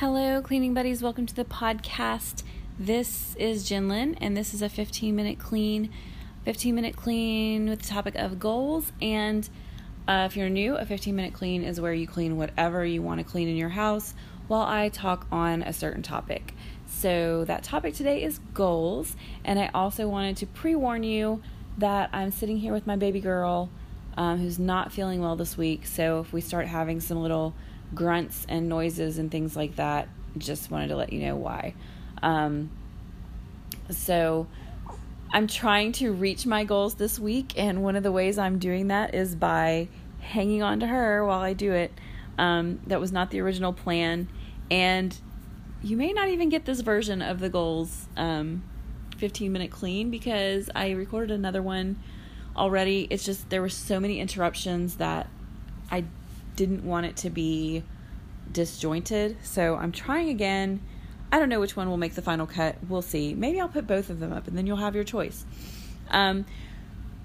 Hello, cleaning buddies. Welcome to the podcast. This is Jinlin, and this is a 15 minute clean. 15 minute clean with the topic of goals. And uh, if you're new, a 15 minute clean is where you clean whatever you want to clean in your house while I talk on a certain topic. So, that topic today is goals. And I also wanted to pre warn you that I'm sitting here with my baby girl um, who's not feeling well this week. So, if we start having some little grunts and noises and things like that. Just wanted to let you know why. Um, so, I'm trying to reach my goals this week, and one of the ways I'm doing that is by hanging on to her while I do it. Um, that was not the original plan, and you may not even get this version of the goals um, 15 minute clean because I recorded another one already. It's just there were so many interruptions that I didn't want it to be disjointed. So I'm trying again. I don't know which one will make the final cut. We'll see. Maybe I'll put both of them up and then you'll have your choice. Um,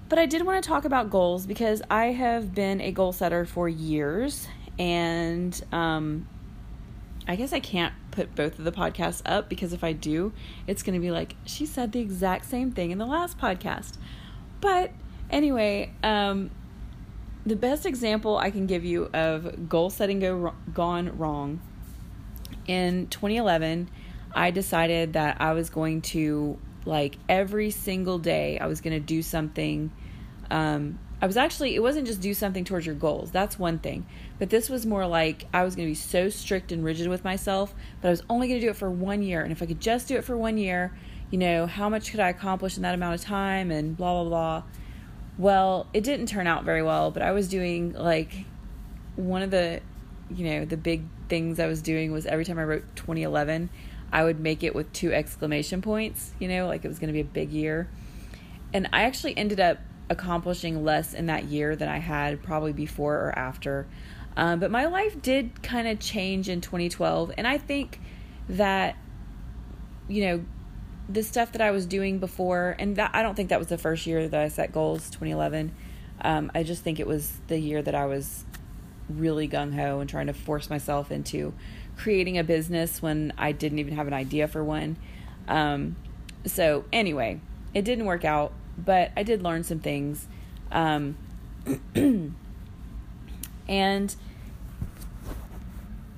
but I did want to talk about goals because I have been a goal setter for years. And um, I guess I can't put both of the podcasts up because if I do, it's going to be like, she said the exact same thing in the last podcast. But anyway, um, the best example I can give you of goal setting go gone wrong in 2011, I decided that I was going to like every single day I was going to do something um, I was actually, it wasn't just do something towards your goals. That's one thing. But this was more like I was going to be so strict and rigid with myself, but I was only going to do it for one year. And if I could just do it for one year, you know, how much could I accomplish in that amount of time and blah, blah, blah. Well, it didn't turn out very well, but I was doing like one of the, you know, the big things I was doing was every time I wrote 2011, I would make it with two exclamation points, you know, like it was going to be a big year. And I actually ended up accomplishing less in that year than I had probably before or after. Um, but my life did kind of change in 2012. And I think that, you know, the stuff that I was doing before, and that I don't think that was the first year that I set goals, 2011. Um, I just think it was the year that I was really gung ho and trying to force myself into creating a business when I didn't even have an idea for one. Um, so, anyway, it didn't work out, but I did learn some things. Um, and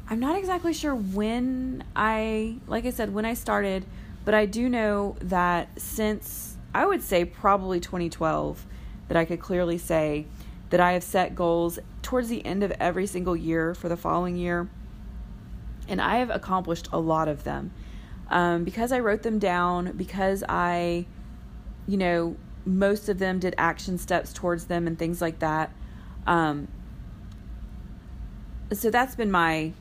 I'm not exactly sure when I, like I said, when I started but I do know that since I would say probably 2012, that I could clearly say that I have set goals towards the end of every single year for the following year. And I have accomplished a lot of them. Um, because I wrote them down, because I, you know, most of them did action steps towards them and things like that. Um, so that's been my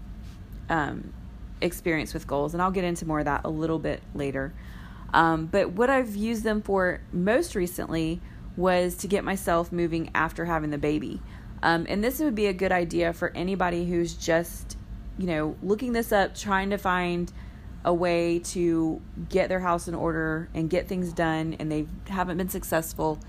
um, experience with goals, and I'll get into more of that a little bit later. Um, but what I've used them for most recently was to get myself moving after having the baby. Um, and this would be a good idea for anybody who's just, you know, looking this up, trying to find a way to get their house in order and get things done, and they haven't been successful.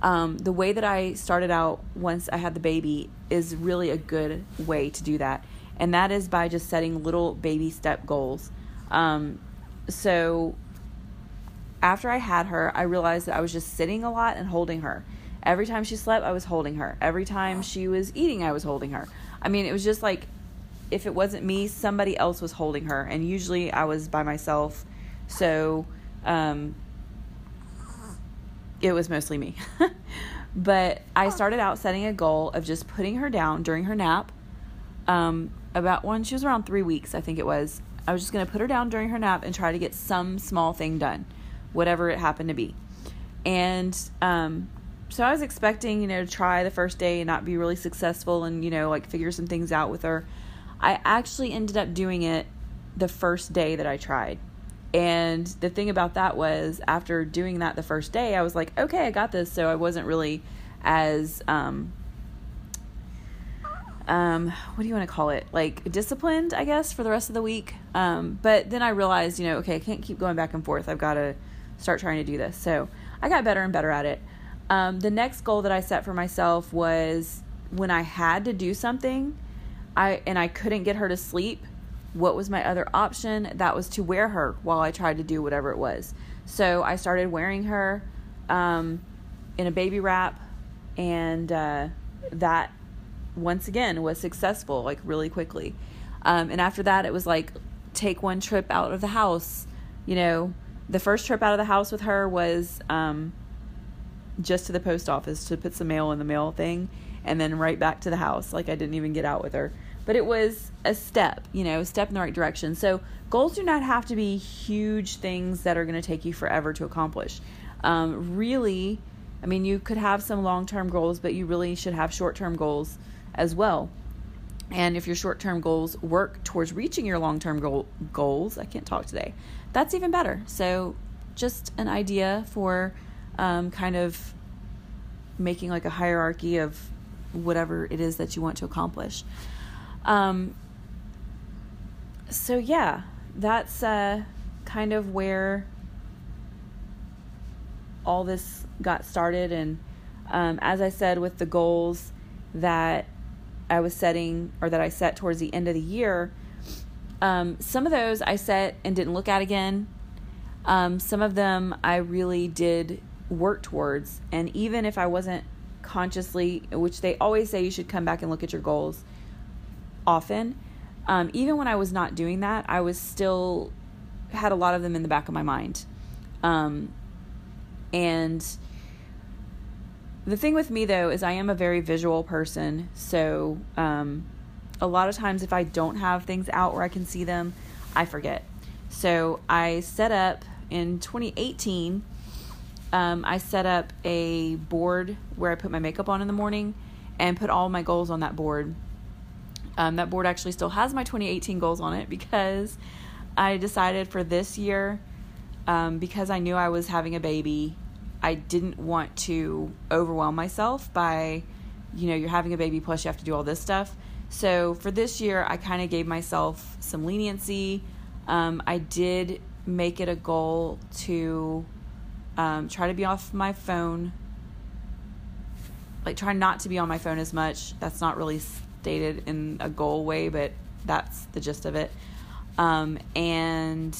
Um, the way that I started out once I had the baby is really a good way to do that and that is by just setting little baby step goals. Um, so after I had her, I realized that I was just sitting a lot and holding her. Every time she slept, I was holding her. Every time she was eating, I was holding her. I mean, it was just like if it wasn't me, somebody else was holding her, and usually I was by myself. So um, it was mostly me. but I started out setting a goal of just putting her down during her nap. Um, about when she was around three weeks, I think it was. I was just going to put her down during her nap and try to get some small thing done, whatever it happened to be. And um, so I was expecting, you know, to try the first day and not be really successful and, you know, like figure some things out with her. I actually ended up doing it the first day that I tried. And the thing about that was, after doing that the first day, I was like, okay, I got this. So I wasn't really as um, um, what do you want to call it? Like disciplined, I guess, for the rest of the week. Um, but then I realized, you know, okay, I can't keep going back and forth. I've got to start trying to do this. So I got better and better at it. Um, the next goal that I set for myself was when I had to do something, I and I couldn't get her to sleep. what was my other option? That was to wear her while I tried to do whatever it was. So I started wearing her um, in a baby wrap, and uh, that once again was successful, like really quickly. Um, and after that, it was like take one trip out of the house. You know, the first trip out of the house with her was um, just to the post office to put some mail in the mail thing, and then right back to the house. Like I didn't even get out with her. But it was a step, you know, a step in the right direction. So goals do not have to be huge things that are going to take you forever to accomplish. Um, really, I mean, you could have some long term goals, but you really should have short term goals as well. And if your short term goals work towards reaching your long term goal, goals, I can't talk today, that's even better. So, just an idea for um, kind of making like a hierarchy of whatever it is that you want to accomplish. Um, so, yeah, that's uh, kind of where all this got started. And um, as I said, with the goals that I was setting or that I set towards the end of the year, um, some of those I set and didn't look at again. Um, some of them I really did work towards. And even if I wasn't consciously, which they always say you should come back and look at your goals often, um, even when I was not doing that, I was still had a lot of them in the back of my mind. Um, and the thing with me though is I am a very visual person, so um, a lot of times if I don't have things out where I can see them, I forget. So I set up in 2018. Um, I set up a board where I put my makeup on in the morning and put all my goals on that board. Um, that board actually still has my 2018 goals on it because I decided for this year, um, because I knew I was having a baby I didn't want to overwhelm myself by, you know, you're having a baby plus you have to do all this stuff. So for this year, I kind of gave myself some leniency. Um, I did make it a goal to um, try to be off my phone, like try not to be on my phone as much. That's not really stated in a goal way, but that's the gist of it. Um, and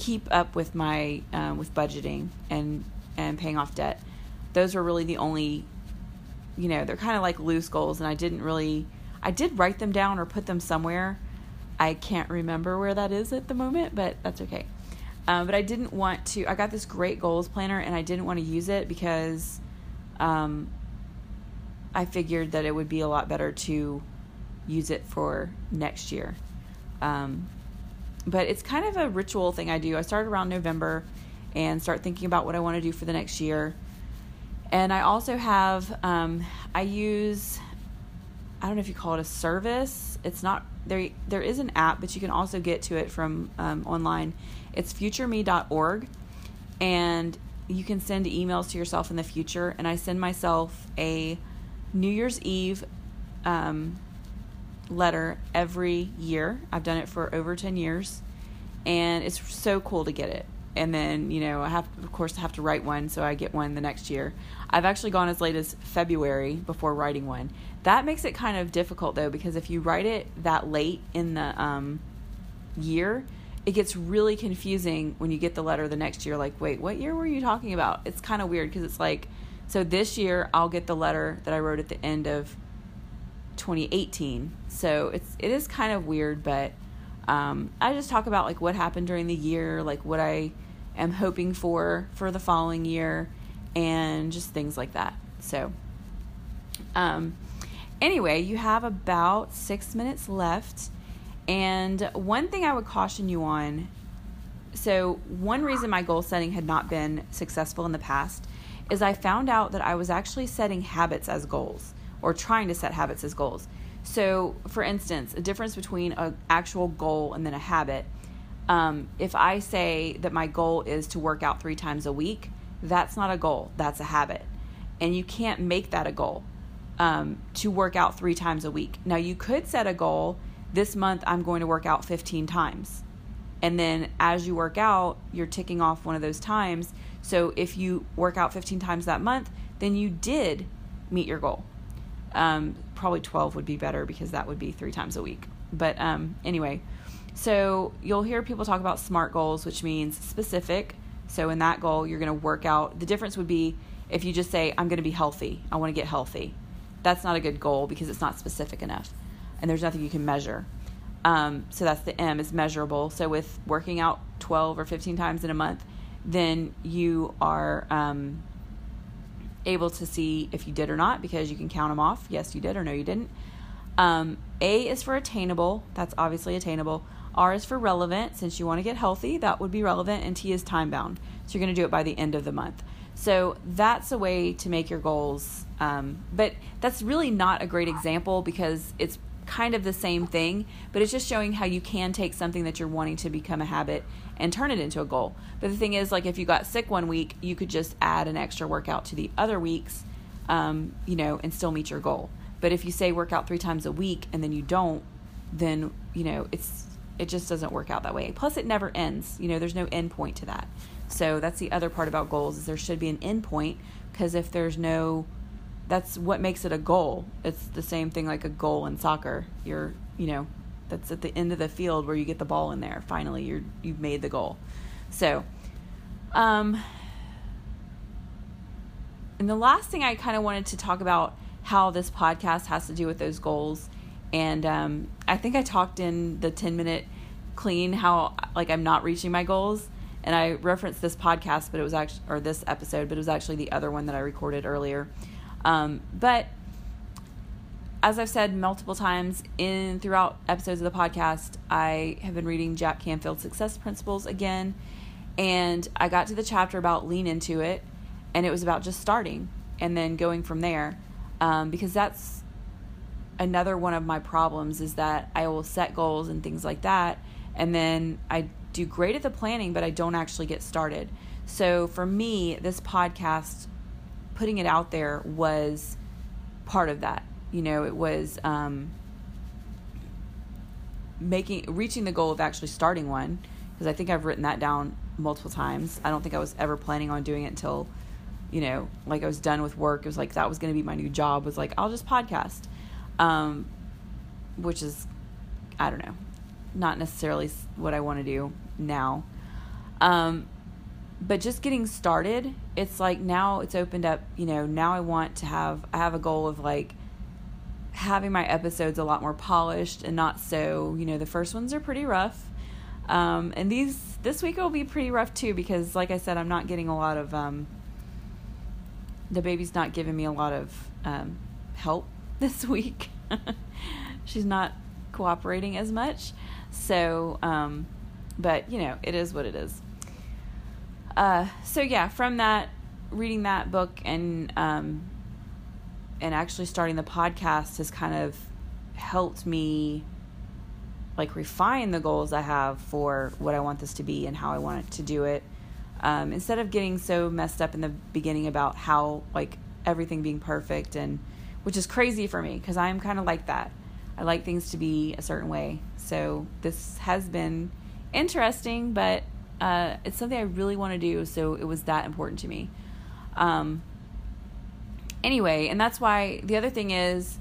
keep up with my um, with budgeting and and paying off debt. Those were really the only, you know, they're kind of like loose goals, and I didn't really. I did write them down or put them somewhere. I can't remember where that is at the moment, but that's okay. Um, but I didn't want to. I got this great goals planner, and I didn't want to use it because um, I figured that it would be a lot better to use it for next year. Um, but it's kind of a ritual thing I do. I start around November and start thinking about what I want to do for the next year. And I also have, um, I use, I don't know if you call it a service. It's not there. There is an app, but you can also get to it from um, online. It's futureme.org, and you can send emails to yourself in the future. And I send myself a New Year's Eve um, letter every year. I've done it for over 10 years and it's so cool to get it. And then, you know, I have of course I have to write one so I get one the next year. I've actually gone as late as February before writing one. That makes it kind of difficult though because if you write it that late in the um, year, it gets really confusing when you get the letter the next year like, "Wait, what year were you talking about?" It's kind of weird because it's like so this year I'll get the letter that I wrote at the end of 2018. So it's it is kind of weird, but um, I just talk about like what happened during the year, like what I am hoping for for the following year, and just things like that. So, um, anyway, you have about six minutes left, and one thing I would caution you on. So, one reason my goal setting had not been successful in the past is I found out that I was actually setting habits as goals or trying to set habits as goals. So, for instance, a difference between an actual goal and then a habit. Um, if I say that my goal is to work out three times a week, that's not a goal, that's a habit. And you can't make that a goal um, to work out three times a week. Now, you could set a goal this month, I'm going to work out 15 times. And then as you work out, you're ticking off one of those times. So if you work out 15 times that month, then you did meet your goal. Um, probably 12 would be better because that would be three times a week. But um, anyway, so you'll hear people talk about SMART goals, which means specific. So in that goal, you're going to work out. The difference would be if you just say, I'm going to be healthy, I want to get healthy. That's not a good goal because it's not specific enough and there's nothing you can measure. Um, so that's the M is measurable. So with working out 12 or 15 times in a month, then you are um, able to see if you did or not because you can count them off. Yes, you did or no, you didn't. Um, a is for attainable. That's obviously attainable. R is for relevant. Since you want to get healthy, that would be relevant. And T is time bound. So you're going to do it by the end of the month. So that's a way to make your goals. Um, but that's really not a great example because it's kind of the same thing, but it's just showing how you can take something that you're wanting to become a habit and turn it into a goal. But the thing is, like if you got sick one week, you could just add an extra workout to the other weeks, um, you know, and still meet your goal. But if you say work out three times a week and then you don't, then you know it's it just doesn't work out that way. Plus, it never ends. You know, there's no end point to that. So that's the other part about goals is there should be an end point because if there's no that's what makes it a goal. It's the same thing like a goal in soccer. You're, you know, that's at the end of the field where you get the ball in there. Finally, you're you've made the goal. So, um, and the last thing I kind of wanted to talk about how this podcast has to do with those goals, and um, I think I talked in the ten minute clean how like I'm not reaching my goals, and I referenced this podcast, but it was actually or this episode, but it was actually the other one that I recorded earlier um, but as I've said multiple times in throughout episodes of the podcast, I have been reading Jack Canfield's Success Principles again, and I got to the chapter about lean into it, and it was about just starting and then going from there, um, because that's another one of my problems is that I will set goals and things like that, and then I do great at the planning, but I don't actually get started. So for me, this podcast putting it out there was part of that. You know, it was um, making reaching the goal of actually starting one because I think I've written that down multiple times. I don't think I was ever planning on doing it until you know, like I was done with work. It was like that was going to be my new job. Was like I'll just podcast, um, which is I don't know, not necessarily what I want to do now. Um, but just getting started, it's like now it's opened up, you know, now I want to have I have a goal of like having my episodes a lot more polished and not so, you know, the first ones are pretty rough. Um, and these this week will be pretty rough too because like I said, I'm not getting a lot of um, the baby's not giving me a lot of um, help this week. She's not cooperating as much. So, um, but you know, it is what it is. Uh, so yeah, from that, reading that book and um, and actually starting the podcast has kind of helped me like refine the goals I have for what I want this to be and how I want it to do it. Um, instead of getting so messed up in the beginning about how like everything being perfect and which is crazy for me because I'm kind of like that. I like things to be a certain way. So this has been interesting, but uh, it's something I really want to do, so it was that important to me. Um, anyway, and that's why the other thing is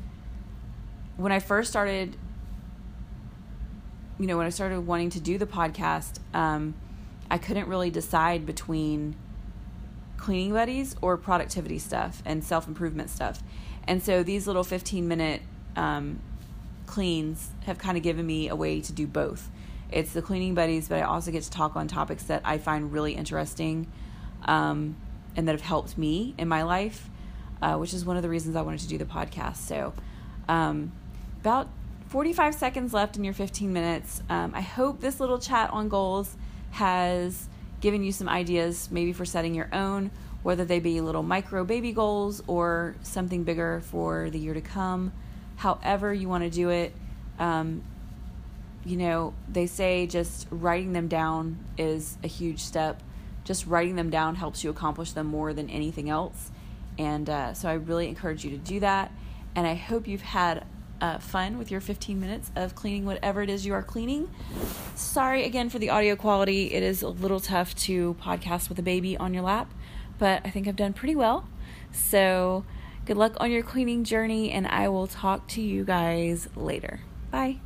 when I first started, you know, when I started wanting to do the podcast, um, I couldn't really decide between cleaning buddies or productivity stuff and self improvement stuff. And so these little 15 minute um, cleans have kind of given me a way to do both. It's the cleaning buddies, but I also get to talk on topics that I find really interesting um, and that have helped me in my life, uh, which is one of the reasons I wanted to do the podcast. So, um, about 45 seconds left in your 15 minutes. Um, I hope this little chat on goals has given you some ideas, maybe for setting your own, whether they be little micro baby goals or something bigger for the year to come. However, you want to do it. Um, you know, they say just writing them down is a huge step. Just writing them down helps you accomplish them more than anything else. And uh, so I really encourage you to do that. And I hope you've had uh, fun with your 15 minutes of cleaning whatever it is you are cleaning. Sorry again for the audio quality. It is a little tough to podcast with a baby on your lap, but I think I've done pretty well. So Good luck on your cleaning journey, and I will talk to you guys later. Bye.